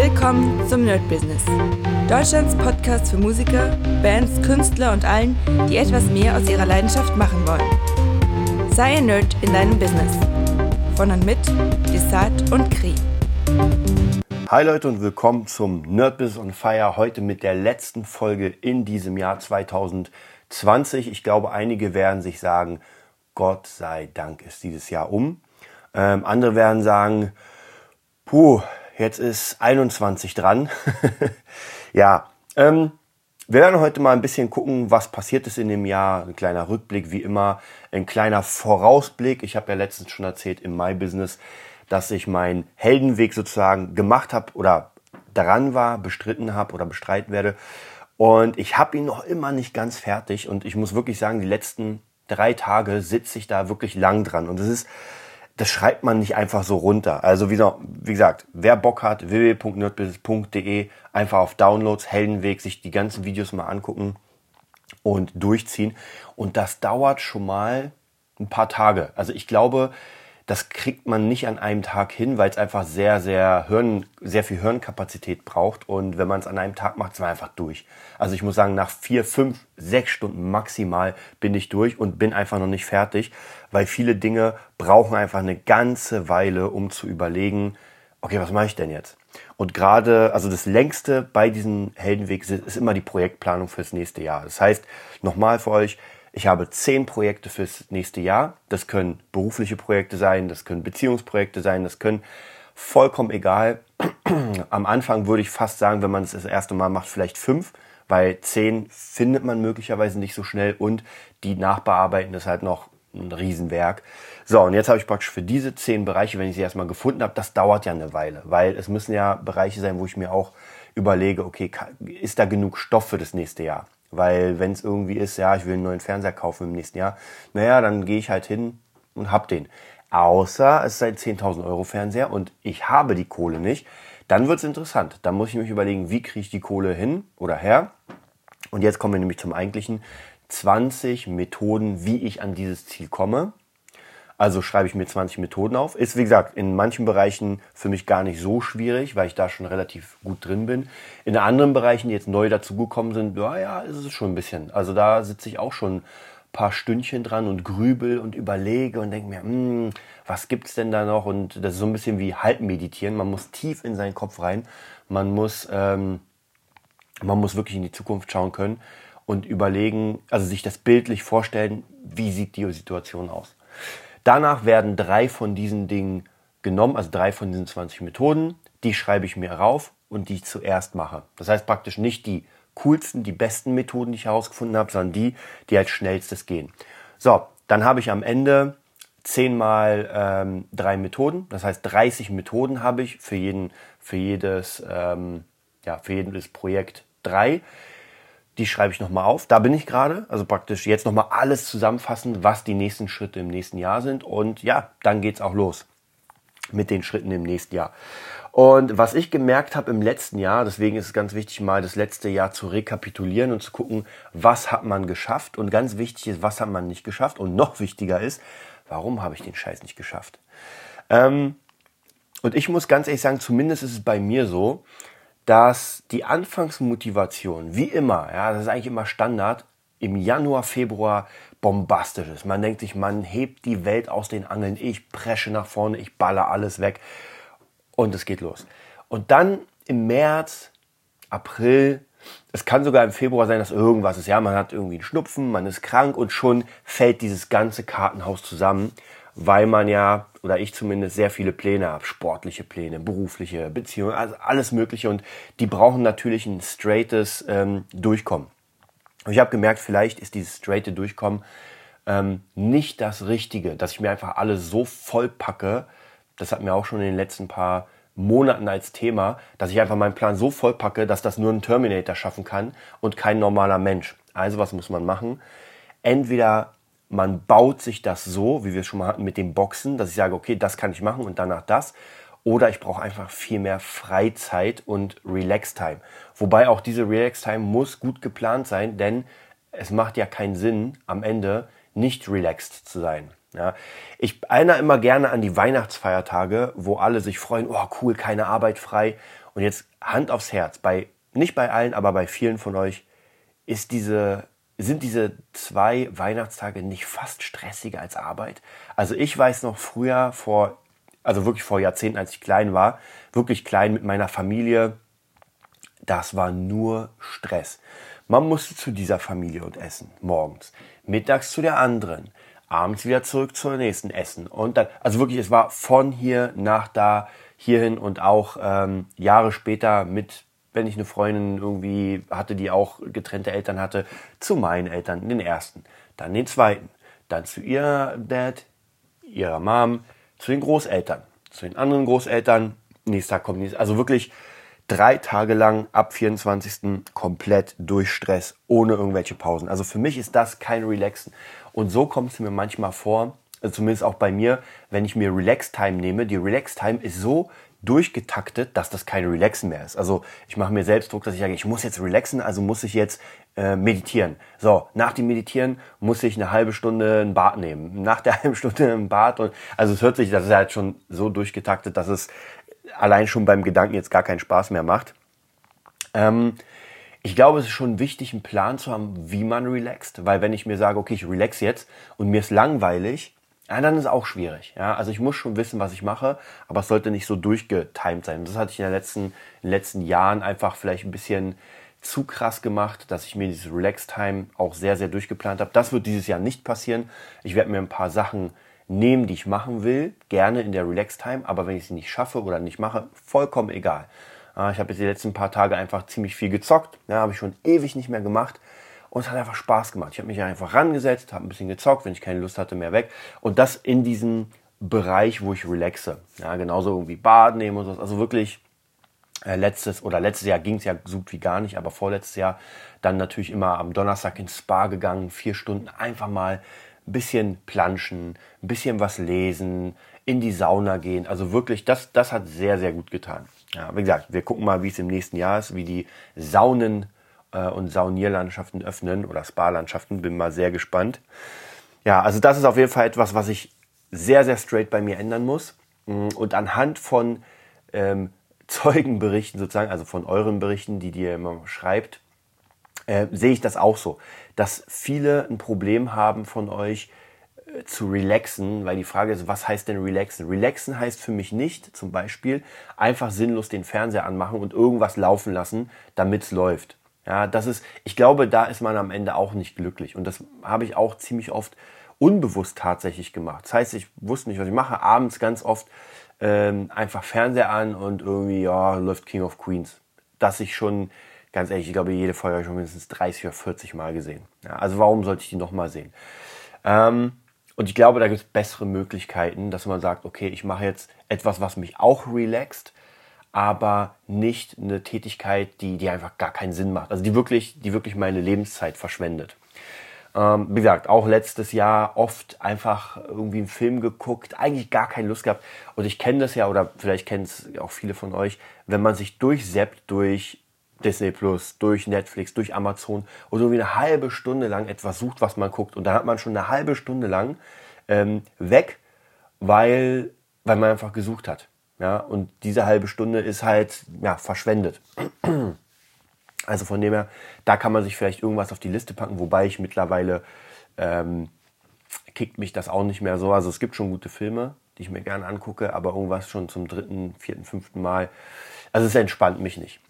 Willkommen zum Nerd Business. Deutschlands Podcast für Musiker, Bands, Künstler und allen, die etwas mehr aus ihrer Leidenschaft machen wollen. Sei ein Nerd in deinem Business. Von und mit Desart und Kri. Hi Leute und willkommen zum Nerd Business on Fire. Heute mit der letzten Folge in diesem Jahr 2020. Ich glaube, einige werden sich sagen, Gott sei Dank ist dieses Jahr um. Ähm, andere werden sagen, puh, Jetzt ist 21 dran. ja, ähm, wir werden heute mal ein bisschen gucken, was passiert ist in dem Jahr. Ein kleiner Rückblick, wie immer. Ein kleiner Vorausblick. Ich habe ja letztens schon erzählt im My Business, dass ich meinen Heldenweg sozusagen gemacht habe oder dran war, bestritten habe oder bestreiten werde. Und ich habe ihn noch immer nicht ganz fertig. Und ich muss wirklich sagen, die letzten drei Tage sitze ich da wirklich lang dran. Und es ist das schreibt man nicht einfach so runter. Also wie, wie gesagt, wer Bock hat, www.nerdbusiness.de, einfach auf Downloads, Heldenweg, sich die ganzen Videos mal angucken und durchziehen. Und das dauert schon mal ein paar Tage. Also ich glaube, das kriegt man nicht an einem Tag hin, weil es einfach sehr, sehr Hirn, sehr viel Hirnkapazität braucht. Und wenn man es an einem Tag macht, ist man einfach durch. Also ich muss sagen, nach vier, fünf, sechs Stunden maximal bin ich durch und bin einfach noch nicht fertig, weil viele Dinge brauchen einfach eine ganze Weile, um zu überlegen, okay, was mache ich denn jetzt? Und gerade, also das längste bei diesem Heldenweg ist immer die Projektplanung fürs nächste Jahr. Das heißt, nochmal für euch, ich habe zehn Projekte fürs nächste Jahr. Das können berufliche Projekte sein, das können Beziehungsprojekte sein, das können vollkommen egal. Am Anfang würde ich fast sagen, wenn man es das erste Mal macht, vielleicht fünf, weil zehn findet man möglicherweise nicht so schnell und die nachbearbeiten ist halt noch ein Riesenwerk. So, und jetzt habe ich praktisch für diese zehn Bereiche, wenn ich sie erstmal gefunden habe, das dauert ja eine Weile, weil es müssen ja Bereiche sein, wo ich mir auch überlege, okay, ist da genug Stoff für das nächste Jahr? Weil wenn es irgendwie ist, ja, ich will einen neuen Fernseher kaufen im nächsten Jahr, naja, dann gehe ich halt hin und hab den. Außer es ist ein 10.000 Euro Fernseher und ich habe die Kohle nicht, dann wird's interessant. Dann muss ich mich überlegen, wie kriege ich die Kohle hin oder her. Und jetzt kommen wir nämlich zum eigentlichen 20 Methoden, wie ich an dieses Ziel komme. Also schreibe ich mir 20 Methoden auf. Ist, wie gesagt, in manchen Bereichen für mich gar nicht so schwierig, weil ich da schon relativ gut drin bin. In anderen Bereichen, die jetzt neu dazugekommen sind, ja, ja, ist es schon ein bisschen. Also da sitze ich auch schon ein paar Stündchen dran und grübel und überlege und denke mir, hm, was gibt's denn da noch? Und das ist so ein bisschen wie Halbmeditieren. Man muss tief in seinen Kopf rein. Man muss, ähm, man muss wirklich in die Zukunft schauen können und überlegen, also sich das bildlich vorstellen, wie sieht die Situation aus. Danach werden drei von diesen Dingen genommen, also drei von diesen 20 Methoden. Die schreibe ich mir rauf und die ich zuerst mache. Das heißt praktisch nicht die coolsten, die besten Methoden, die ich herausgefunden habe, sondern die, die als schnellstes gehen. So, dann habe ich am Ende zehnmal ähm, drei Methoden. Das heißt, 30 Methoden habe ich für jeden, für jedes, ähm, ja, für jedes Projekt drei die schreibe ich nochmal auf. Da bin ich gerade. Also praktisch jetzt nochmal alles zusammenfassen, was die nächsten Schritte im nächsten Jahr sind. Und ja, dann geht's auch los mit den Schritten im nächsten Jahr. Und was ich gemerkt habe im letzten Jahr, deswegen ist es ganz wichtig, mal das letzte Jahr zu rekapitulieren und zu gucken, was hat man geschafft. Und ganz wichtig ist, was hat man nicht geschafft. Und noch wichtiger ist, warum habe ich den Scheiß nicht geschafft. Ähm, und ich muss ganz ehrlich sagen, zumindest ist es bei mir so, dass die Anfangsmotivation, wie immer, ja, das ist eigentlich immer Standard, im Januar, Februar bombastisch ist. Man denkt sich, man hebt die Welt aus den Angeln, ich presche nach vorne, ich baller alles weg und es geht los. Und dann im März, April, es kann sogar im Februar sein, dass irgendwas ist. Ja, man hat irgendwie einen Schnupfen, man ist krank und schon fällt dieses ganze Kartenhaus zusammen weil man ja, oder ich zumindest, sehr viele Pläne habe. Sportliche Pläne, berufliche, Beziehungen, also alles Mögliche. Und die brauchen natürlich ein straightes ähm, Durchkommen. Und ich habe gemerkt, vielleicht ist dieses straighte Durchkommen ähm, nicht das Richtige, dass ich mir einfach alles so voll packe. Das hat mir auch schon in den letzten paar Monaten als Thema, dass ich einfach meinen Plan so voll packe, dass das nur ein Terminator schaffen kann und kein normaler Mensch. Also was muss man machen? Entweder man baut sich das so, wie wir es schon mal hatten mit dem Boxen, dass ich sage, okay, das kann ich machen und danach das. Oder ich brauche einfach viel mehr Freizeit und Relax-Time. Wobei auch diese Relax-Time muss gut geplant sein, denn es macht ja keinen Sinn, am Ende nicht relaxed zu sein. Ja, ich erinnere immer gerne an die Weihnachtsfeiertage, wo alle sich freuen, oh cool, keine Arbeit frei. Und jetzt Hand aufs Herz, bei, nicht bei allen, aber bei vielen von euch, ist diese, sind diese zwei Weihnachtstage nicht fast stressiger als Arbeit? Also ich weiß noch früher, vor, also wirklich vor Jahrzehnten, als ich klein war, wirklich klein mit meiner Familie, das war nur Stress. Man musste zu dieser Familie und essen, morgens, mittags zu der anderen, abends wieder zurück zur nächsten Essen. Und dann, also wirklich, es war von hier nach da, hierhin und auch ähm, Jahre später mit, wenn ich eine Freundin irgendwie hatte, die auch getrennte Eltern hatte, zu meinen Eltern, den ersten, dann den zweiten, dann zu ihrer Dad, ihrer Mom, zu den Großeltern, zu den anderen Großeltern, nächster Tag kommt nächster, also wirklich drei Tage lang ab 24. komplett durch Stress, ohne irgendwelche Pausen. Also für mich ist das kein Relaxen. Und so kommt es mir manchmal vor, zumindest auch bei mir, wenn ich mir Relax-Time nehme. Die Relax-Time ist so durchgetaktet, dass das kein Relaxen mehr ist. Also ich mache mir selbst Druck, dass ich sage, ich muss jetzt relaxen, also muss ich jetzt äh, meditieren. So, nach dem Meditieren muss ich eine halbe Stunde ein Bad nehmen. Nach der halben Stunde ein Bad und also es hört sich, das ist halt schon so durchgetaktet, dass es allein schon beim Gedanken jetzt gar keinen Spaß mehr macht. Ähm, ich glaube, es ist schon wichtig, einen Plan zu haben, wie man relaxt, weil wenn ich mir sage, okay, ich relax jetzt und mir ist langweilig, ja, dann ist auch schwierig. Ja, also ich muss schon wissen, was ich mache, aber es sollte nicht so durchgetimed sein. Das hatte ich in, den letzten, in den letzten Jahren einfach vielleicht ein bisschen zu krass gemacht, dass ich mir dieses Relax-Time auch sehr, sehr durchgeplant habe. Das wird dieses Jahr nicht passieren. Ich werde mir ein paar Sachen nehmen, die ich machen will, gerne in der Relax-Time, aber wenn ich sie nicht schaffe oder nicht mache, vollkommen egal. Ich habe jetzt die letzten paar Tage einfach ziemlich viel gezockt, ja, habe ich schon ewig nicht mehr gemacht und es hat einfach Spaß gemacht. Ich habe mich einfach rangesetzt, habe ein bisschen gezockt, wenn ich keine Lust hatte, mehr weg und das in diesem Bereich, wo ich relaxe. Ja, genauso irgendwie Baden nehmen und so. Also wirklich äh, letztes oder letztes Jahr ging es ja so gut wie gar nicht, aber vorletztes Jahr dann natürlich immer am Donnerstag ins Spa gegangen, vier Stunden einfach mal ein bisschen planschen, ein bisschen was lesen, in die Sauna gehen. Also wirklich, das, das hat sehr, sehr gut getan. Ja, wie gesagt, wir gucken mal, wie es im nächsten Jahr ist, wie die Saunen äh, und Saunierlandschaften öffnen oder Spa-Landschaften. Bin mal sehr gespannt. Ja, also das ist auf jeden Fall etwas, was ich sehr, sehr straight bei mir ändern muss. Mm, und anhand von ähm, Zeugenberichten sozusagen, also von euren Berichten, die ihr immer schreibt, äh, sehe ich das auch so, dass viele ein Problem haben von euch äh, zu relaxen, weil die Frage ist, was heißt denn relaxen? Relaxen heißt für mich nicht, zum Beispiel, einfach sinnlos den Fernseher anmachen und irgendwas laufen lassen, damit es läuft. Ja, das ist, ich glaube, da ist man am Ende auch nicht glücklich. Und das habe ich auch ziemlich oft unbewusst tatsächlich gemacht. Das heißt, ich wusste nicht, was ich mache. Abends ganz oft ähm, einfach Fernseher an und irgendwie, ja, läuft King of Queens. Dass ich schon ganz ehrlich, ich glaube, jede Folge habe ich schon mindestens 30 oder 40 Mal gesehen. Ja, also warum sollte ich die nochmal sehen? Ähm, und ich glaube, da gibt es bessere Möglichkeiten, dass man sagt, okay, ich mache jetzt etwas, was mich auch relaxt, aber nicht eine Tätigkeit, die, die einfach gar keinen Sinn macht. Also die wirklich, die wirklich meine Lebenszeit verschwendet. Ähm, wie gesagt, auch letztes Jahr oft einfach irgendwie einen Film geguckt, eigentlich gar keine Lust gehabt. Und ich kenne das ja, oder vielleicht kennen es auch viele von euch, wenn man sich durchseppt durch Disney Plus, durch Netflix, durch Amazon und so wie eine halbe Stunde lang etwas sucht, was man guckt. Und dann hat man schon eine halbe Stunde lang ähm, weg, weil, weil man einfach gesucht hat. Ja, und diese halbe Stunde ist halt ja, verschwendet. Also von dem her, da kann man sich vielleicht irgendwas auf die Liste packen, wobei ich mittlerweile ähm, kickt mich das auch nicht mehr so. Also es gibt schon gute Filme, die ich mir gerne angucke, aber irgendwas schon zum dritten, vierten, fünften Mal. Also es entspannt mich nicht.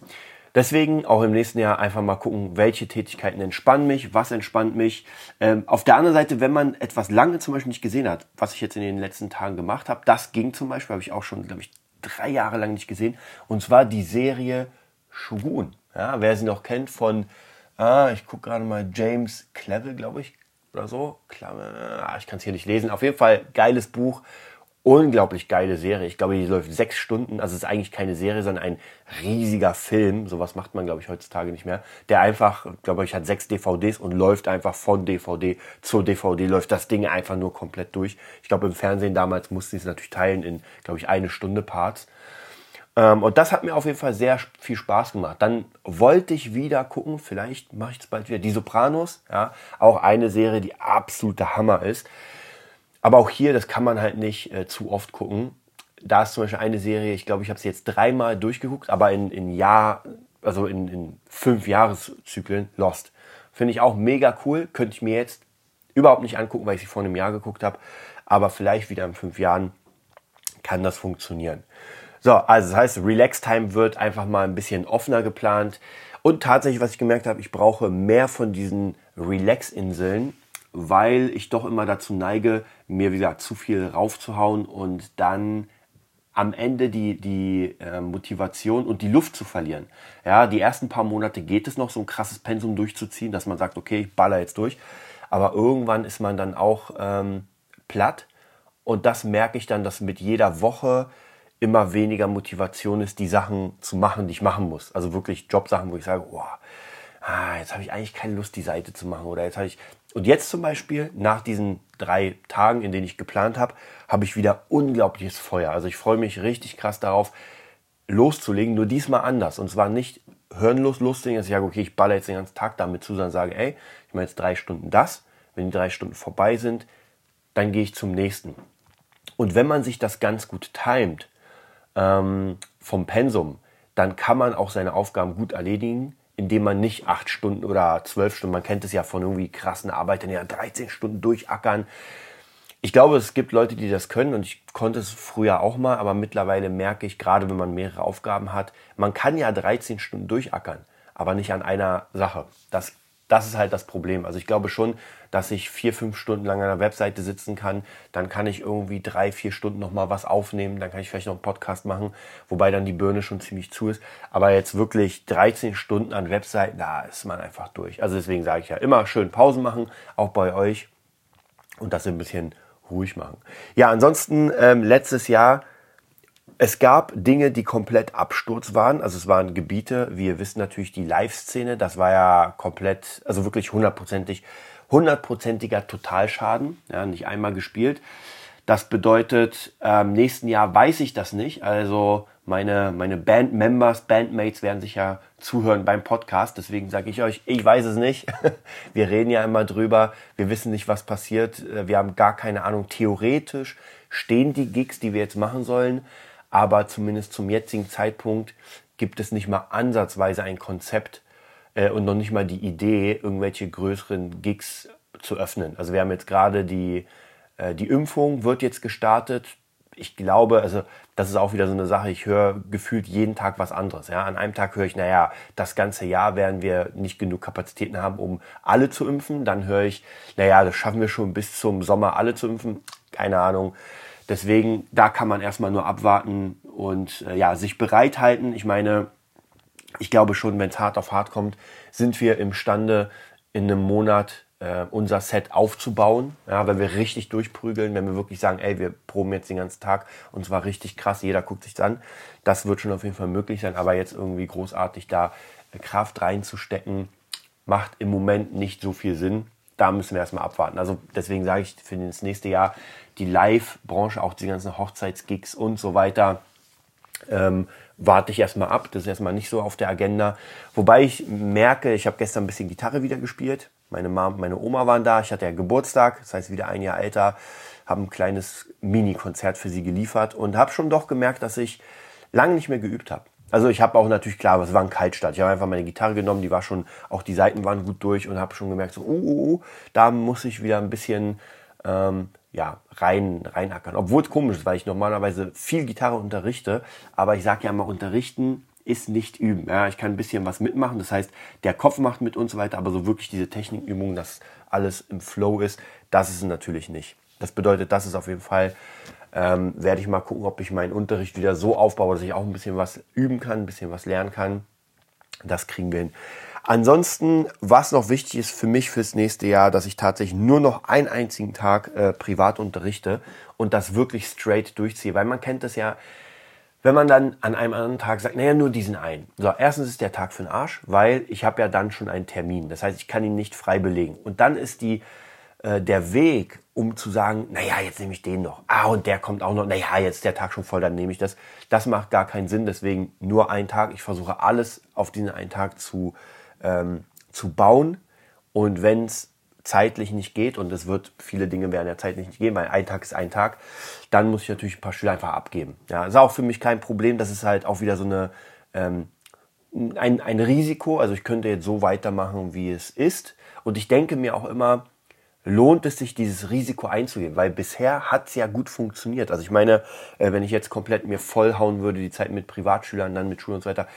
Deswegen auch im nächsten Jahr einfach mal gucken, welche Tätigkeiten entspannen mich, was entspannt mich. Ähm, auf der anderen Seite, wenn man etwas lange zum Beispiel nicht gesehen hat, was ich jetzt in den letzten Tagen gemacht habe, das ging zum Beispiel, habe ich auch schon, glaube ich, drei Jahre lang nicht gesehen. Und zwar die Serie Shogun. Ja, wer sie noch kennt von, ah, ich gucke gerade mal, James Clevel, glaube ich, oder so. Ah, ich kann es hier nicht lesen. Auf jeden Fall geiles Buch unglaublich geile Serie. Ich glaube, die läuft sechs Stunden. Also es ist eigentlich keine Serie, sondern ein riesiger Film. Sowas macht man, glaube ich, heutzutage nicht mehr. Der einfach, glaube ich, hat sechs DVDs und läuft einfach von DVD zur DVD, läuft das Ding einfach nur komplett durch. Ich glaube, im Fernsehen damals mussten sie es natürlich teilen in, glaube ich, eine Stunde Parts. Ähm, und das hat mir auf jeden Fall sehr viel Spaß gemacht. Dann wollte ich wieder gucken, vielleicht mache ich es bald wieder, Die Sopranos. Ja, auch eine Serie, die absolute Hammer ist. Aber auch hier, das kann man halt nicht äh, zu oft gucken. da ist zum Beispiel eine Serie, ich glaube, ich habe sie jetzt dreimal durchgeguckt, aber in, in Jahr, also in, in fünf Jahreszyklen, Lost. Finde ich auch mega cool. Könnte ich mir jetzt überhaupt nicht angucken, weil ich sie vor einem Jahr geguckt habe. Aber vielleicht wieder in fünf Jahren kann das funktionieren. So, also das heißt, Relax Time wird einfach mal ein bisschen offener geplant. Und tatsächlich, was ich gemerkt habe, ich brauche mehr von diesen Relax-Inseln, weil ich doch immer dazu neige, mir wieder zu viel raufzuhauen und dann am Ende die, die äh, Motivation und die Luft zu verlieren. Ja, die ersten paar Monate geht es noch, so ein krasses Pensum durchzuziehen, dass man sagt, okay, ich baller jetzt durch. Aber irgendwann ist man dann auch ähm, platt. Und das merke ich dann, dass mit jeder Woche immer weniger Motivation ist, die Sachen zu machen, die ich machen muss. Also wirklich Jobsachen, wo ich sage, oh, ah, jetzt habe ich eigentlich keine Lust, die Seite zu machen. Oder jetzt habe ich. Und jetzt zum Beispiel, nach diesen drei Tagen, in denen ich geplant habe, habe ich wieder unglaubliches Feuer. Also ich freue mich richtig krass darauf, loszulegen, nur diesmal anders. Und zwar nicht hörenlos loslegen, dass ich sage, okay, ich baller jetzt den ganzen Tag damit zu, sondern sage, ey, ich mache jetzt drei Stunden das. Wenn die drei Stunden vorbei sind, dann gehe ich zum nächsten. Und wenn man sich das ganz gut timet, ähm, vom Pensum, dann kann man auch seine Aufgaben gut erledigen, indem man nicht acht Stunden oder zwölf Stunden, man kennt es ja von irgendwie krassen Arbeitern, ja 13 Stunden durchackern. Ich glaube, es gibt Leute, die das können und ich konnte es früher auch mal, aber mittlerweile merke ich, gerade wenn man mehrere Aufgaben hat, man kann ja 13 Stunden durchackern, aber nicht an einer Sache. Das das ist halt das Problem. Also ich glaube schon, dass ich vier, fünf Stunden lang an einer Webseite sitzen kann. Dann kann ich irgendwie drei, vier Stunden nochmal was aufnehmen. Dann kann ich vielleicht noch einen Podcast machen, wobei dann die Birne schon ziemlich zu ist. Aber jetzt wirklich 13 Stunden an Webseiten, da ist man einfach durch. Also deswegen sage ich ja immer schön Pausen machen, auch bei euch. Und das ein bisschen ruhig machen. Ja, ansonsten ähm, letztes Jahr es gab Dinge, die komplett Absturz waren. Also es waren Gebiete, wie ihr wisst natürlich die Live-Szene, das war ja komplett, also wirklich hundertprozentig, hundertprozentiger Totalschaden, ja, nicht einmal gespielt. Das bedeutet, ähm, nächsten Jahr weiß ich das nicht. Also meine, meine Band-Members, Bandmates werden sich ja zuhören beim Podcast. Deswegen sage ich euch, ich weiß es nicht. Wir reden ja immer drüber. Wir wissen nicht, was passiert. Wir haben gar keine Ahnung. Theoretisch stehen die Gigs, die wir jetzt machen sollen, aber zumindest zum jetzigen Zeitpunkt gibt es nicht mal ansatzweise ein Konzept äh, und noch nicht mal die Idee, irgendwelche größeren Gigs zu öffnen. Also wir haben jetzt gerade die, äh, die Impfung wird jetzt gestartet. Ich glaube, also das ist auch wieder so eine Sache, ich höre gefühlt jeden Tag was anderes. Ja? An einem Tag höre ich, naja, das ganze Jahr werden wir nicht genug Kapazitäten haben, um alle zu impfen. Dann höre ich, naja, das schaffen wir schon bis zum Sommer alle zu impfen. Keine Ahnung. Deswegen, da kann man erstmal nur abwarten und äh, ja, sich bereithalten. Ich meine, ich glaube schon, wenn es hart auf hart kommt, sind wir imstande, in einem Monat äh, unser Set aufzubauen. Ja, wenn wir richtig durchprügeln, wenn wir wirklich sagen, ey, wir proben jetzt den ganzen Tag und zwar richtig krass, jeder guckt sich an. Das wird schon auf jeden Fall möglich sein, aber jetzt irgendwie großartig da äh, Kraft reinzustecken, macht im Moment nicht so viel Sinn. Da müssen wir erstmal abwarten. Also deswegen sage ich für das nächste Jahr, die Live-Branche, auch die ganzen Hochzeitsgigs und so weiter, ähm, warte ich erstmal ab. Das ist erstmal nicht so auf der Agenda. Wobei ich merke, ich habe gestern ein bisschen Gitarre wieder gespielt. Meine Mom, meine Oma waren da. Ich hatte ja Geburtstag, das heißt wieder ein Jahr älter. Habe ein kleines Mini-Konzert für sie geliefert und habe schon doch gemerkt, dass ich lange nicht mehr geübt habe. Also ich habe auch natürlich klar, es war ein Kaltstart. Ich habe einfach meine Gitarre genommen, die war schon, auch die Seiten waren gut durch und habe schon gemerkt, so, uh, uh, uh, da muss ich wieder ein bisschen ähm, ja, rein, reinackern. Obwohl es komisch ist, weil ich normalerweise viel Gitarre unterrichte, aber ich sage ja immer, unterrichten ist nicht üben. Ja, ich kann ein bisschen was mitmachen, das heißt, der Kopf macht mit und so weiter, aber so wirklich diese Technikübungen, dass alles im Flow ist, das ist natürlich nicht. Das bedeutet, das ist auf jeden Fall, ähm, werde ich mal gucken, ob ich meinen Unterricht wieder so aufbaue, dass ich auch ein bisschen was üben kann, ein bisschen was lernen kann. Das kriegen wir hin. Ansonsten, was noch wichtig ist für mich fürs nächste Jahr, dass ich tatsächlich nur noch einen einzigen Tag äh, privat unterrichte und das wirklich straight durchziehe. Weil man kennt das ja, wenn man dann an einem anderen Tag sagt, naja, nur diesen einen. So, erstens ist der Tag für den Arsch, weil ich habe ja dann schon einen Termin. Das heißt, ich kann ihn nicht frei belegen. Und dann ist die, äh, der Weg, um zu sagen, naja, jetzt nehme ich den noch. Ah, und der kommt auch noch. Naja, jetzt ist der Tag schon voll, dann nehme ich das. Das macht gar keinen Sinn. Deswegen nur einen Tag. Ich versuche alles auf diesen einen Tag zu ähm, zu bauen. Und wenn es zeitlich nicht geht und es wird viele Dinge werden ja zeitlich nicht gehen, weil ein Tag ist ein Tag, dann muss ich natürlich ein paar Schüler einfach abgeben. Ja, ist auch für mich kein Problem. Das ist halt auch wieder so eine ähm, ein, ein Risiko. Also ich könnte jetzt so weitermachen, wie es ist. Und ich denke mir auch immer, lohnt es sich, dieses Risiko einzugehen? Weil bisher hat es ja gut funktioniert. Also ich meine, äh, wenn ich jetzt komplett mir vollhauen würde, die Zeit mit Privatschülern, dann mit Schulen und so weiter,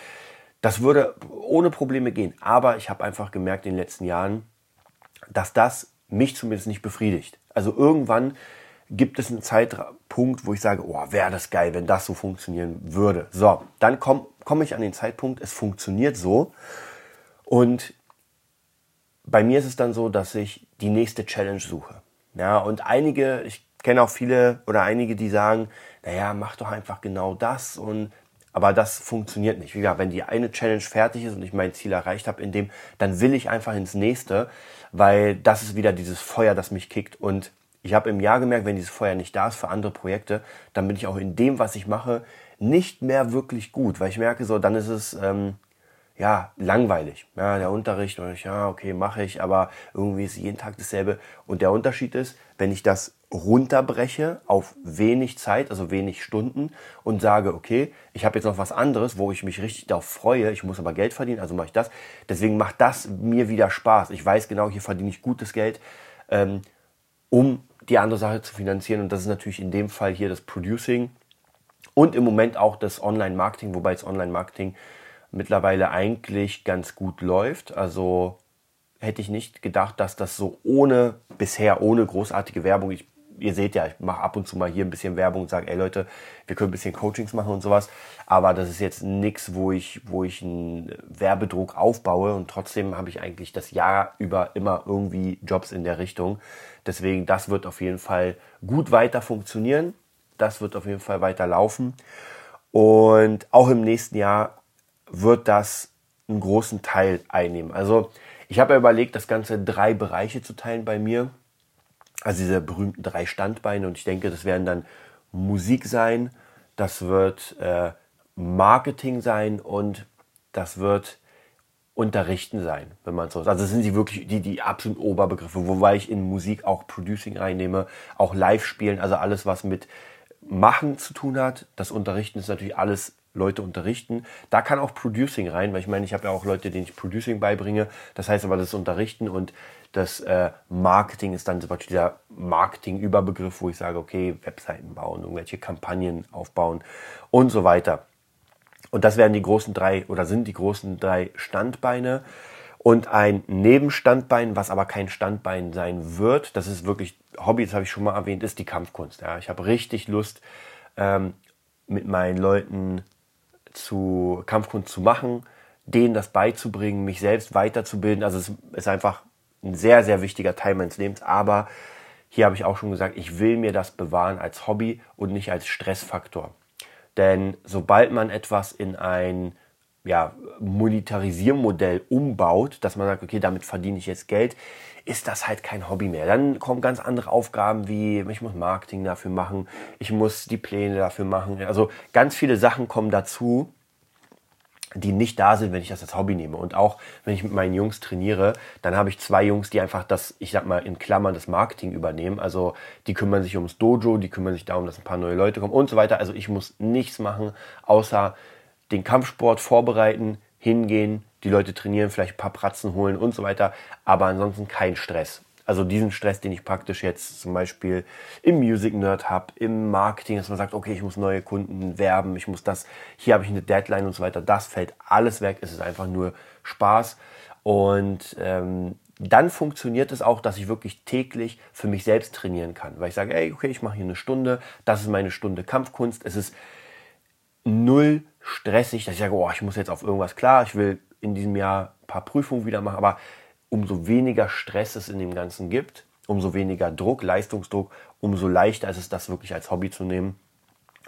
das würde ohne Probleme gehen. Aber ich habe einfach gemerkt in den letzten Jahren, dass das mich zumindest nicht befriedigt. Also irgendwann gibt es einen Zeitpunkt, wo ich sage, oh, wäre das geil, wenn das so funktionieren würde. So, dann komme komm ich an den Zeitpunkt, es funktioniert so. Und bei mir ist es dann so, dass ich die nächste Challenge suche. Ja, und einige, ich kenne auch viele oder einige, die sagen, naja, mach doch einfach genau das und aber das funktioniert nicht. Wie gesagt, wenn die eine Challenge fertig ist und ich mein Ziel erreicht habe, in dem, dann will ich einfach ins nächste, weil das ist wieder dieses Feuer, das mich kickt. Und ich habe im Jahr gemerkt, wenn dieses Feuer nicht da ist für andere Projekte, dann bin ich auch in dem, was ich mache, nicht mehr wirklich gut, weil ich merke so, dann ist es ähm, ja, langweilig. Ja, der Unterricht, und ich, ja, okay, mache ich, aber irgendwie ist jeden Tag dasselbe. Und der Unterschied ist, wenn ich das runterbreche auf wenig Zeit, also wenig Stunden und sage, okay, ich habe jetzt noch was anderes, wo ich mich richtig darauf freue, ich muss aber Geld verdienen, also mache ich das. Deswegen macht das mir wieder Spaß. Ich weiß genau, hier verdiene ich gutes Geld, ähm, um die andere Sache zu finanzieren. Und das ist natürlich in dem Fall hier das Producing und im Moment auch das Online-Marketing, wobei das Online-Marketing mittlerweile eigentlich ganz gut läuft. Also hätte ich nicht gedacht, dass das so ohne, bisher ohne großartige Werbung, ich, ihr seht ja, ich mache ab und zu mal hier ein bisschen Werbung und sage, ey Leute, wir können ein bisschen Coachings machen und sowas, aber das ist jetzt nichts, wo ich, wo ich einen Werbedruck aufbaue und trotzdem habe ich eigentlich das Jahr über immer irgendwie Jobs in der Richtung. Deswegen, das wird auf jeden Fall gut weiter funktionieren. Das wird auf jeden Fall weiter laufen. Und auch im nächsten Jahr wird das einen großen Teil einnehmen. Also ich habe ja überlegt, das Ganze in drei Bereiche zu teilen bei mir. Also diese berühmten drei Standbeine. Und ich denke, das werden dann Musik sein, das wird äh, Marketing sein und das wird Unterrichten sein, wenn man so sagt. Also das sind die wirklich die, die absoluten Oberbegriffe, wobei ich in Musik auch Producing reinnehme, auch Live-Spielen, also alles, was mit Machen zu tun hat. Das Unterrichten ist natürlich alles Leute unterrichten. Da kann auch Producing rein, weil ich meine, ich habe ja auch Leute, denen ich Producing beibringe. Das heißt aber das Unterrichten und das äh, Marketing ist dann zum Beispiel dieser Marketing-Überbegriff, wo ich sage, okay, Webseiten bauen, irgendwelche Kampagnen aufbauen und so weiter. Und das werden die großen drei oder sind die großen drei Standbeine. Und ein Nebenstandbein, was aber kein Standbein sein wird, das ist wirklich Hobby, das habe ich schon mal erwähnt, ist die Kampfkunst. Ja, ich habe richtig Lust, ähm, mit meinen Leuten zu Kampfkunst zu machen, denen das beizubringen, mich selbst weiterzubilden. Also es ist einfach ein sehr, sehr wichtiger Teil meines Lebens. Aber hier habe ich auch schon gesagt, ich will mir das bewahren als Hobby und nicht als Stressfaktor. Denn sobald man etwas in ein ja, Monetarisiermodell umbaut, dass man sagt, okay, damit verdiene ich jetzt Geld, ist das halt kein Hobby mehr. Dann kommen ganz andere Aufgaben wie, ich muss Marketing dafür machen, ich muss die Pläne dafür machen. Also ganz viele Sachen kommen dazu, die nicht da sind, wenn ich das als Hobby nehme. Und auch wenn ich mit meinen Jungs trainiere, dann habe ich zwei Jungs, die einfach das, ich sag mal, in Klammern das Marketing übernehmen. Also die kümmern sich ums Dojo, die kümmern sich darum, dass ein paar neue Leute kommen und so weiter. Also ich muss nichts machen, außer den Kampfsport vorbereiten, hingehen, die Leute trainieren, vielleicht ein paar Pratzen holen und so weiter, aber ansonsten kein Stress. Also diesen Stress, den ich praktisch jetzt zum Beispiel im Music Nerd habe, im Marketing, dass man sagt, okay, ich muss neue Kunden werben, ich muss das, hier habe ich eine Deadline und so weiter, das fällt alles weg. Es ist einfach nur Spaß. Und ähm, dann funktioniert es auch, dass ich wirklich täglich für mich selbst trainieren kann. Weil ich sage, ey, okay, ich mache hier eine Stunde, das ist meine Stunde Kampfkunst. Es ist null stressig, dass ich sage, oh, ich muss jetzt auf irgendwas klar, ich will in diesem Jahr ein paar Prüfungen wieder machen, aber umso weniger Stress es in dem Ganzen gibt, umso weniger Druck, Leistungsdruck, umso leichter ist es, das wirklich als Hobby zu nehmen.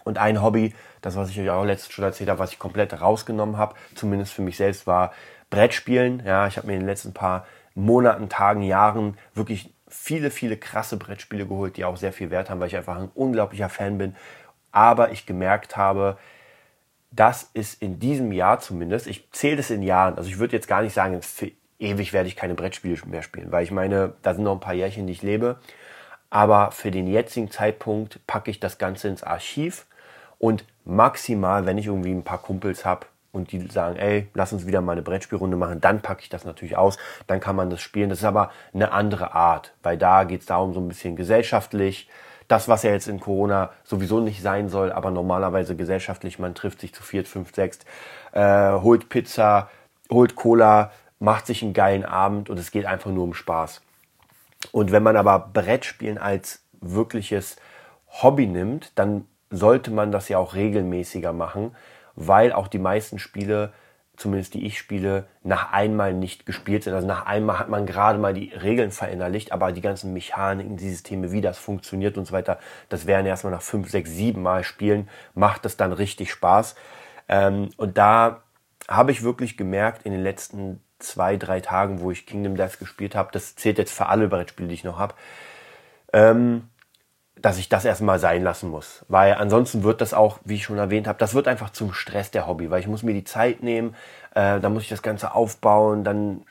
Und ein Hobby, das was ich euch auch letztens schon erzählt habe, was ich komplett rausgenommen habe, zumindest für mich selbst, war Brettspielen. Ja, ich habe mir in den letzten paar Monaten, Tagen, Jahren wirklich viele, viele krasse Brettspiele geholt, die auch sehr viel Wert haben, weil ich einfach ein unglaublicher Fan bin. Aber ich gemerkt habe, das ist in diesem Jahr zumindest, ich zähle das in Jahren, also ich würde jetzt gar nicht sagen für ewig werde ich keine Brettspiele mehr spielen, weil ich meine, da sind noch ein paar Jährchen, die ich lebe. Aber für den jetzigen Zeitpunkt packe ich das Ganze ins Archiv und maximal, wenn ich irgendwie ein paar Kumpels habe und die sagen, ey, lass uns wieder mal eine Brettspielrunde machen, dann packe ich das natürlich aus, dann kann man das spielen. Das ist aber eine andere Art, weil da geht es darum, so ein bisschen gesellschaftlich, das, was ja jetzt in Corona sowieso nicht sein soll, aber normalerweise gesellschaftlich, man trifft sich zu viert, fünf, sechs, äh, holt Pizza, holt Cola, macht sich einen geilen Abend und es geht einfach nur um Spaß. Und wenn man aber Brettspielen als wirkliches Hobby nimmt, dann sollte man das ja auch regelmäßiger machen, weil auch die meisten Spiele, zumindest die ich spiele, nach einmal nicht gespielt sind. Also nach einmal hat man gerade mal die Regeln verinnerlicht, aber die ganzen Mechaniken, die Systeme, wie das funktioniert und so weiter, das werden erstmal nach fünf, sechs, sieben Mal spielen, macht das dann richtig Spaß. Ähm, und da habe ich wirklich gemerkt in den letzten zwei, drei Tagen, wo ich Kingdom Death gespielt habe, das zählt jetzt für alle Brettspiele, die ich noch habe, ähm, dass ich das erstmal sein lassen muss. Weil ansonsten wird das auch, wie ich schon erwähnt habe, das wird einfach zum Stress der Hobby, weil ich muss mir die Zeit nehmen, äh, dann muss ich das Ganze aufbauen, dann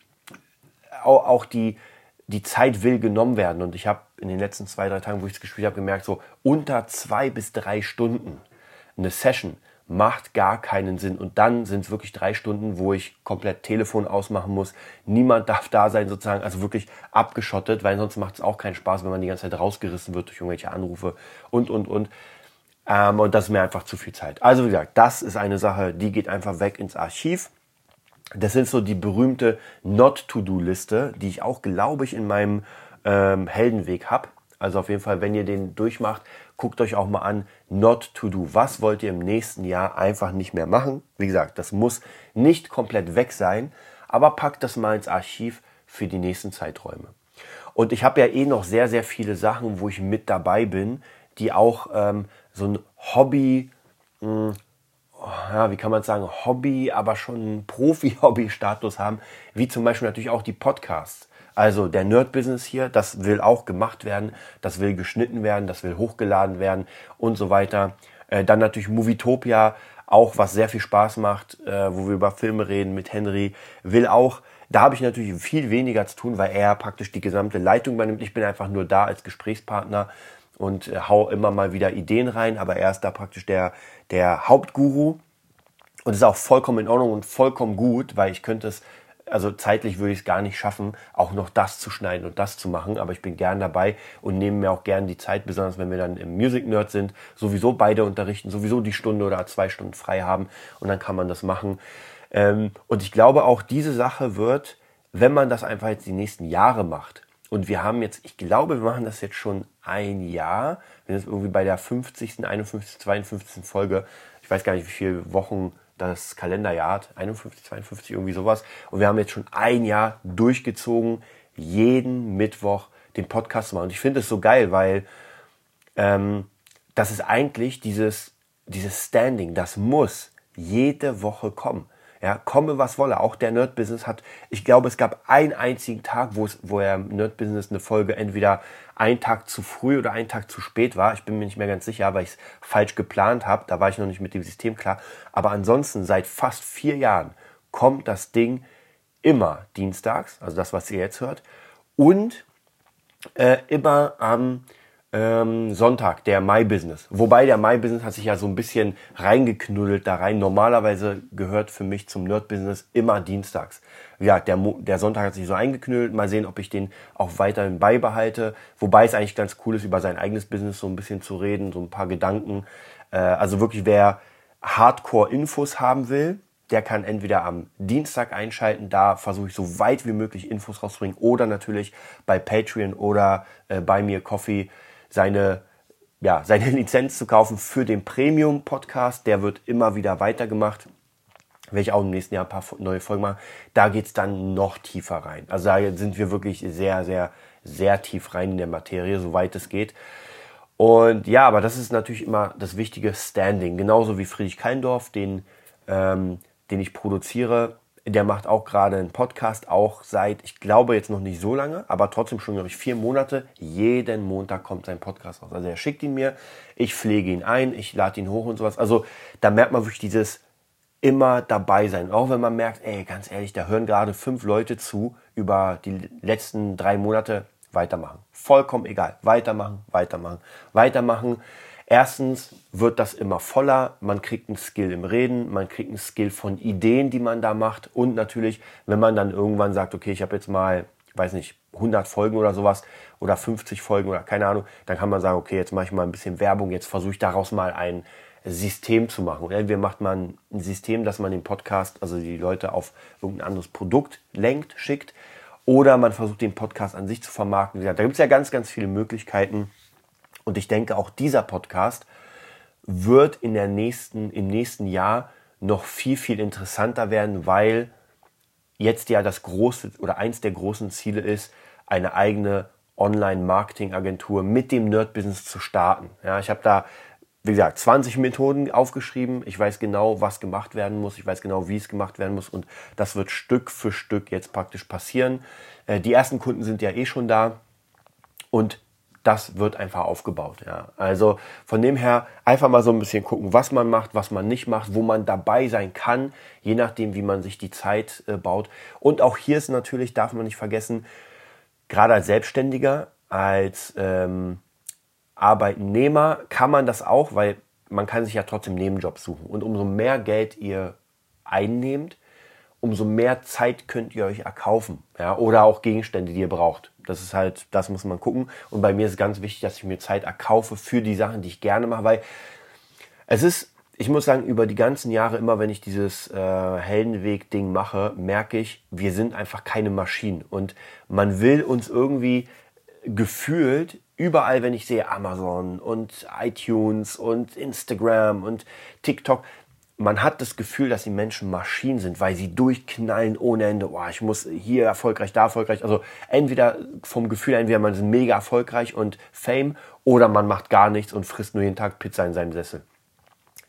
auch, auch die, die Zeit will genommen werden. Und ich habe in den letzten zwei, drei Tagen, wo ich es gespielt habe, gemerkt, so unter zwei bis drei Stunden eine Session macht gar keinen Sinn. Und dann sind es wirklich drei Stunden, wo ich komplett Telefon ausmachen muss. Niemand darf da sein, sozusagen, also wirklich abgeschottet, weil sonst macht es auch keinen Spaß, wenn man die ganze Zeit rausgerissen wird durch irgendwelche Anrufe und, und, und. Ähm, und das ist mir einfach zu viel Zeit. Also wie gesagt, das ist eine Sache, die geht einfach weg ins Archiv. Das sind so die berühmte Not-to-Do-Liste, die ich auch, glaube ich, in meinem ähm, Heldenweg habe. Also auf jeden Fall, wenn ihr den durchmacht, guckt euch auch mal an, not to do. Was wollt ihr im nächsten Jahr einfach nicht mehr machen? Wie gesagt, das muss nicht komplett weg sein, aber packt das mal ins Archiv für die nächsten Zeiträume. Und ich habe ja eh noch sehr, sehr viele Sachen, wo ich mit dabei bin, die auch ähm, so ein Hobby, mh, hm, ja, wie kann man sagen, Hobby, aber schon Profi-Hobby-Status haben, wie zum Beispiel natürlich auch die Podcasts. Also der Nerd-Business hier, das will auch gemacht werden, das will geschnitten werden, das will hochgeladen werden und so weiter. Äh, dann natürlich Movietopia, auch was sehr viel Spaß macht, äh, wo wir über Filme reden mit Henry, will auch. Da habe ich natürlich viel weniger zu tun, weil er praktisch die gesamte Leitung übernimmt. Ich bin einfach nur da als Gesprächspartner und äh, hau immer mal wieder Ideen rein, aber er ist da praktisch der, der Hauptguru. Und ist auch vollkommen in Ordnung und vollkommen gut, weil ich könnte es also zeitlich würde ich es gar nicht schaffen, auch noch das zu schneiden und das zu machen. Aber ich bin gern dabei und nehme mir auch gern die Zeit, besonders wenn wir dann im Music Nerd sind, sowieso beide unterrichten, sowieso die Stunde oder zwei Stunden frei haben und dann kann man das machen. Ähm, und ich glaube auch diese Sache wird, wenn man das einfach jetzt die nächsten Jahre macht. Und wir haben jetzt, ich glaube, wir machen das jetzt schon ein Jahr. Sind jetzt irgendwie bei der 50., 51., 52. Folge. Ich weiß gar nicht, wie viele Wochen das Kalenderjahr hat, 51, 52, irgendwie sowas. Und wir haben jetzt schon ein Jahr durchgezogen, jeden Mittwoch den Podcast zu machen. Und ich finde es so geil, weil ähm, das ist eigentlich dieses, dieses Standing, das muss jede Woche kommen. Ja, komme was wolle. Auch der Nerd Business hat, ich glaube, es gab einen einzigen Tag, wo es, wo er Nerd Business eine Folge entweder einen Tag zu früh oder einen Tag zu spät war. Ich bin mir nicht mehr ganz sicher, weil ich es falsch geplant habe. Da war ich noch nicht mit dem System klar. Aber ansonsten seit fast vier Jahren kommt das Ding immer dienstags, also das, was ihr jetzt hört, und äh, immer am ähm, Sonntag, der My Business. Wobei der My Business hat sich ja so ein bisschen reingeknuddelt da rein. Normalerweise gehört für mich zum Nerd Business immer dienstags. Ja, der, der Sonntag hat sich so eingeknüllt. Mal sehen, ob ich den auch weiterhin beibehalte. Wobei es eigentlich ganz cool ist, über sein eigenes Business so ein bisschen zu reden, so ein paar Gedanken. Äh, also wirklich, wer Hardcore-Infos haben will, der kann entweder am Dienstag einschalten, da versuche ich so weit wie möglich Infos rauszubringen, oder natürlich bei Patreon oder äh, bei mir Coffee seine, ja, seine Lizenz zu kaufen für den Premium-Podcast. Der wird immer wieder weitergemacht. Werde ich auch im nächsten Jahr ein paar neue Folgen machen. Da geht's dann noch tiefer rein. Also da sind wir wirklich sehr, sehr, sehr tief rein in der Materie, soweit es geht. Und ja, aber das ist natürlich immer das wichtige Standing. Genauso wie Friedrich Keindorf, den, ähm, den ich produziere, der macht auch gerade einen Podcast, auch seit, ich glaube jetzt noch nicht so lange, aber trotzdem schon, glaube ich, vier Monate. Jeden Montag kommt sein Podcast raus. Also er schickt ihn mir, ich pflege ihn ein, ich lade ihn hoch und sowas. Also da merkt man wirklich dieses immer dabei sein. Auch wenn man merkt, ey, ganz ehrlich, da hören gerade fünf Leute zu über die letzten drei Monate, weitermachen. Vollkommen egal. Weitermachen, weitermachen, weitermachen. Erstens wird das immer voller, man kriegt einen Skill im Reden, man kriegt einen Skill von Ideen, die man da macht und natürlich, wenn man dann irgendwann sagt, okay, ich habe jetzt mal, weiß nicht, 100 Folgen oder sowas oder 50 Folgen oder keine Ahnung, dann kann man sagen, okay, jetzt mache ich mal ein bisschen Werbung, jetzt versuche ich daraus mal ein System zu machen. Und entweder macht man ein System, dass man den Podcast, also die Leute auf irgendein anderes Produkt lenkt, schickt, oder man versucht den Podcast an sich zu vermarkten. Da gibt es ja ganz, ganz viele Möglichkeiten. Und ich denke, auch dieser Podcast wird in der nächsten, im nächsten Jahr noch viel, viel interessanter werden, weil jetzt ja das große oder eins der großen Ziele ist, eine eigene Online-Marketing-Agentur mit dem Nerd-Business zu starten. Ja, ich habe da, wie gesagt, 20 Methoden aufgeschrieben. Ich weiß genau, was gemacht werden muss. Ich weiß genau, wie es gemacht werden muss. Und das wird Stück für Stück jetzt praktisch passieren. Äh, die ersten Kunden sind ja eh schon da. Und das wird einfach aufgebaut. Ja. Also von dem her einfach mal so ein bisschen gucken, was man macht, was man nicht macht, wo man dabei sein kann, je nachdem, wie man sich die Zeit äh, baut. Und auch hier ist natürlich, darf man nicht vergessen, gerade als Selbstständiger, als ähm, Arbeitnehmer kann man das auch, weil man kann sich ja trotzdem Nebenjobs suchen. Und umso mehr Geld ihr einnehmt, umso mehr Zeit könnt ihr euch erkaufen. Ja? Oder auch Gegenstände, die ihr braucht. Das ist halt, das muss man gucken. Und bei mir ist ganz wichtig, dass ich mir Zeit erkaufe für die Sachen, die ich gerne mache, weil es ist, ich muss sagen, über die ganzen Jahre, immer wenn ich dieses äh, Heldenweg-Ding mache, merke ich, wir sind einfach keine Maschinen. Und man will uns irgendwie gefühlt überall, wenn ich sehe Amazon und iTunes und Instagram und TikTok, man hat das Gefühl, dass die Menschen Maschinen sind, weil sie durchknallen ohne Ende. Oh, ich muss hier erfolgreich, da erfolgreich. Also entweder vom Gefühl, entweder man ist mega erfolgreich und Fame oder man macht gar nichts und frisst nur jeden Tag Pizza in seinem Sessel.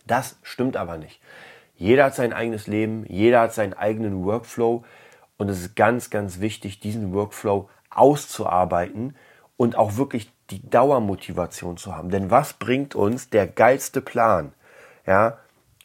Das stimmt aber nicht. Jeder hat sein eigenes Leben, jeder hat seinen eigenen Workflow und es ist ganz, ganz wichtig, diesen Workflow auszuarbeiten und auch wirklich die Dauermotivation zu haben. Denn was bringt uns der geilste Plan? Ja,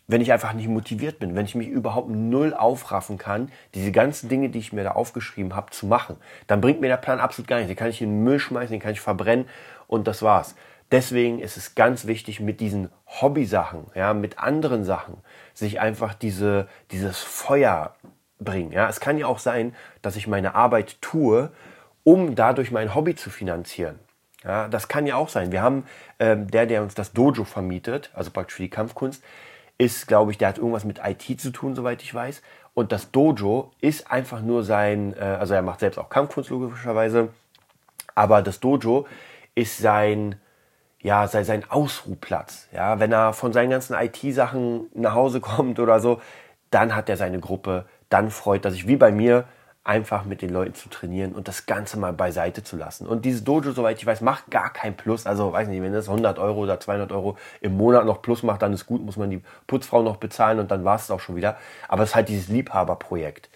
wenn ich einfach nicht motiviert bin, wenn ich mich überhaupt null aufraffen kann, diese ganzen Dinge, die ich mir da aufgeschrieben habe, zu machen, dann bringt mir der Plan absolut gar nichts. Den kann ich in den Müll schmeißen, den kann ich verbrennen und das war's. Deswegen ist es ganz wichtig, mit diesen Hobbysachen, ja, mit anderen Sachen, sich einfach diese, dieses Feuer bringen. Ja, es kann ja auch sein, dass ich meine Arbeit tue, um dadurch mein Hobby zu finanzieren. Ja, das kann ja auch sein. Wir haben ähm, der, der uns das Dojo vermietet, also praktisch für die Kampfkunst, ist, glaube ich, der hat irgendwas mit IT zu tun, soweit ich weiß. Und das Dojo ist einfach nur sein, äh, also er macht selbst auch Kampfkunst logischerweise, aber das Dojo ist sein, ja, sei sein Ausruhplatz. Ja, wenn er von seinen ganzen IT-Sachen nach Hause kommt oder so, dann hat er seine Gruppe, dann freut er sich, wie bei mir, einfach mit den Leuten zu trainieren und das Ganze mal beiseite zu lassen. Und dieses Dojo, soweit ich weiß, macht gar kein Plus. Also, weiß nicht, wenn das 100 Euro oder 200 Euro im Monat noch Plus macht, dann ist gut, muss man die Putzfrau noch bezahlen und dann war es auch schon wieder. Aber es ist halt dieses Liebhaberprojekt.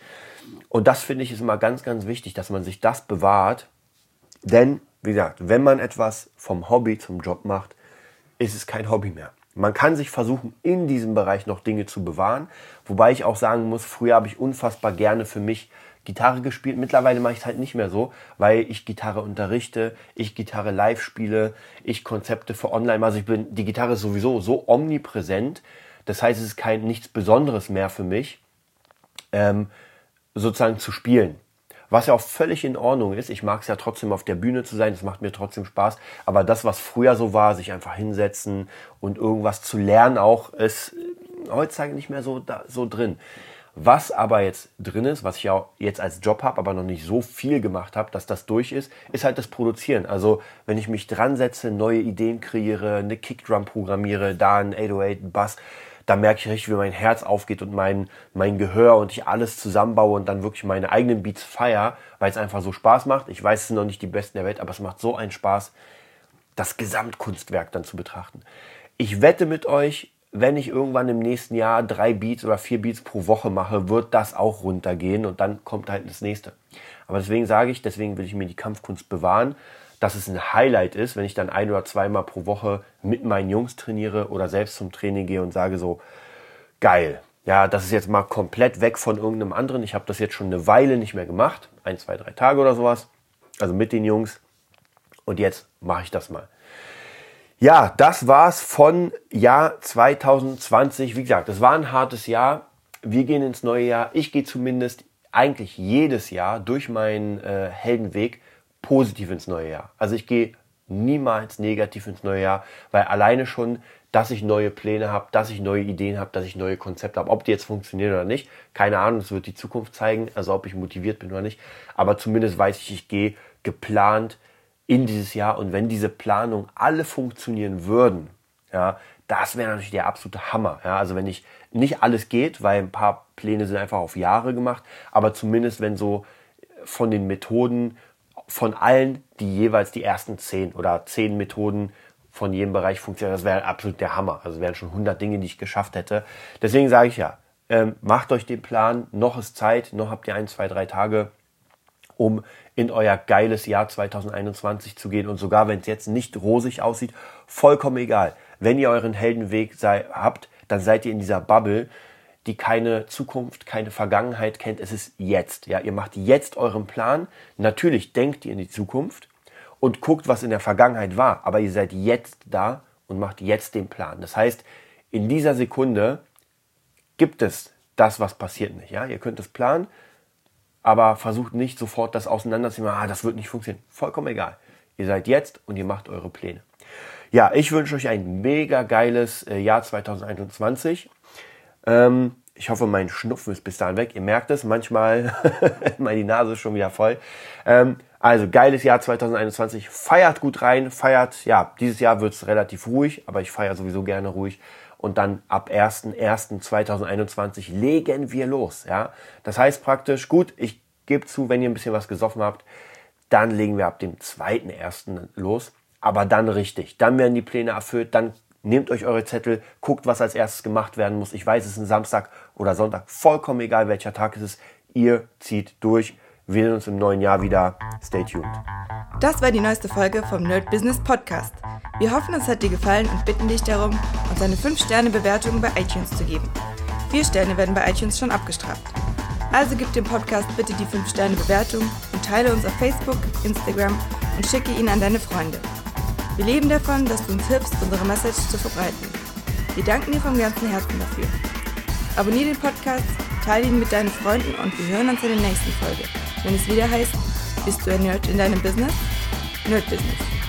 Und das finde ich ist immer ganz, ganz wichtig, dass man sich das bewahrt. Denn, wie gesagt, wenn man etwas vom Hobby zum Job macht, ist es kein Hobby mehr. Man kann sich versuchen, in diesem Bereich noch Dinge zu bewahren. Wobei ich auch sagen muss, früher habe ich unfassbar gerne für mich Gitarre gespielt. Mittlerweile mache ich es halt nicht mehr so, weil ich Gitarre unterrichte, ich Gitarre live spiele, ich Konzepte für online. Also ich bin, die Gitarre ist sowieso so omnipräsent. Das heißt, es ist kein nichts Besonderes mehr für mich, ähm, sozusagen zu spielen. Was ja auch völlig in Ordnung ist. Ich mag es ja trotzdem auf der Bühne zu sein. Es macht mir trotzdem Spaß. Aber das, was früher so war, sich einfach hinsetzen und irgendwas zu lernen, auch ist heutzutage nicht mehr so, da, so drin. Was aber jetzt drin ist, was ich ja jetzt als Job habe, aber noch nicht so viel gemacht habe, dass das durch ist, ist halt das Produzieren. Also wenn ich mich dran setze, neue Ideen kreiere, eine Kickdrum programmiere, da ein 808, ein Bass, da merke ich richtig, wie mein Herz aufgeht und mein, mein Gehör und ich alles zusammenbaue und dann wirklich meine eigenen Beats feier, weil es einfach so Spaß macht. Ich weiß, es sind noch nicht die besten der Welt, aber es macht so einen Spaß, das Gesamtkunstwerk dann zu betrachten. Ich wette mit euch, wenn ich irgendwann im nächsten Jahr drei Beats oder vier Beats pro Woche mache, wird das auch runtergehen und dann kommt halt das nächste. Aber deswegen sage ich, deswegen will ich mir die Kampfkunst bewahren, dass es ein Highlight ist, wenn ich dann ein oder zweimal pro Woche mit meinen Jungs trainiere oder selbst zum Training gehe und sage so, geil, Ja, das ist jetzt mal komplett weg von irgendeinem anderen. Ich habe das jetzt schon eine Weile nicht mehr gemacht. Ein, zwei, drei Tage oder sowas. Also mit den Jungs. Und jetzt mache ich das mal. Ja, das war's von Jahr 2020. Wie gesagt, es war ein hartes Jahr. Wir gehen ins neue Jahr. Ich gehe zumindest eigentlich jedes Jahr durch meinen äh, Heldenweg positiv ins neue Jahr. Also ich gehe niemals negativ ins neue Jahr, weil alleine schon, dass ich neue Pläne habe, dass ich neue Ideen habe, dass ich neue Konzepte habe, ob die jetzt funktionieren oder nicht, keine Ahnung, das wird die Zukunft zeigen, also ob ich motiviert bin oder nicht, aber zumindest weiß ich, ich gehe geplant in dieses Jahr und wenn diese Planungen alle funktionieren würden, ja, das wäre natürlich der absolute Hammer. Ja, also wenn nicht, nicht alles geht, weil ein paar Pläne sind einfach auf Jahre gemacht, aber zumindest wenn so von den Methoden von allen, die jeweils die ersten zehn oder zehn Methoden von jedem Bereich funktionieren, das wäre absolut der Hammer. Also wären schon 100 Dinge, die ich geschafft hätte. Deswegen sage ich ja, ähm, macht euch den Plan, noch ist Zeit, noch habt ihr ein, zwei, drei Tage, um in euer geiles Jahr 2021 zu gehen. Und sogar wenn es jetzt nicht rosig aussieht, vollkommen egal. Wenn ihr euren Heldenweg sei, habt, dann seid ihr in dieser Bubble, die keine Zukunft, keine Vergangenheit kennt. Es ist jetzt. Ja, ihr macht jetzt euren Plan. Natürlich denkt ihr in die Zukunft und guckt, was in der Vergangenheit war. Aber ihr seid jetzt da und macht jetzt den Plan. Das heißt, in dieser Sekunde gibt es das, was passiert nicht. Ja, ihr könnt es planen, aber versucht nicht sofort das auseinanderzunehmen. Ah, das wird nicht funktionieren. Vollkommen egal. Ihr seid jetzt und ihr macht eure Pläne. Ja, ich wünsche euch ein mega geiles äh, Jahr 2021. Ähm, ich hoffe, mein Schnupfen ist bis dahin weg. Ihr merkt es, manchmal meine Nase ist schon wieder voll. Ähm, also geiles Jahr 2021. Feiert gut rein, feiert, ja, dieses Jahr wird es relativ ruhig, aber ich feiere sowieso gerne ruhig. Und dann ab 1.1.2021 legen wir los. Ja? Das heißt praktisch, gut, ich gebe zu, wenn ihr ein bisschen was gesoffen habt, dann legen wir ab dem 2.1. los. Aber dann richtig. Dann werden die Pläne erfüllt, dann Nehmt euch eure Zettel, guckt, was als erstes gemacht werden muss. Ich weiß, es ist ein Samstag oder Sonntag, vollkommen egal, welcher Tag es ist. Ihr zieht durch. Wir sehen uns im neuen Jahr wieder. Stay tuned. Das war die neueste Folge vom Nerd Business Podcast. Wir hoffen, es hat dir gefallen und bitten dich darum, uns eine 5-Sterne-Bewertung bei iTunes zu geben. Vier Sterne werden bei iTunes schon abgestraft. Also gib dem Podcast bitte die 5-Sterne-Bewertung und teile uns auf Facebook, Instagram und schicke ihn an deine Freunde. Wir leben davon, dass du uns hilfst, unsere Message zu verbreiten. Wir danken dir vom ganzen Herzen dafür. Abonnier den Podcast, teile ihn mit deinen Freunden und wir hören uns in der nächsten Folge, wenn es wieder heißt, bist du ein Nerd in deinem Business? Nerd Business.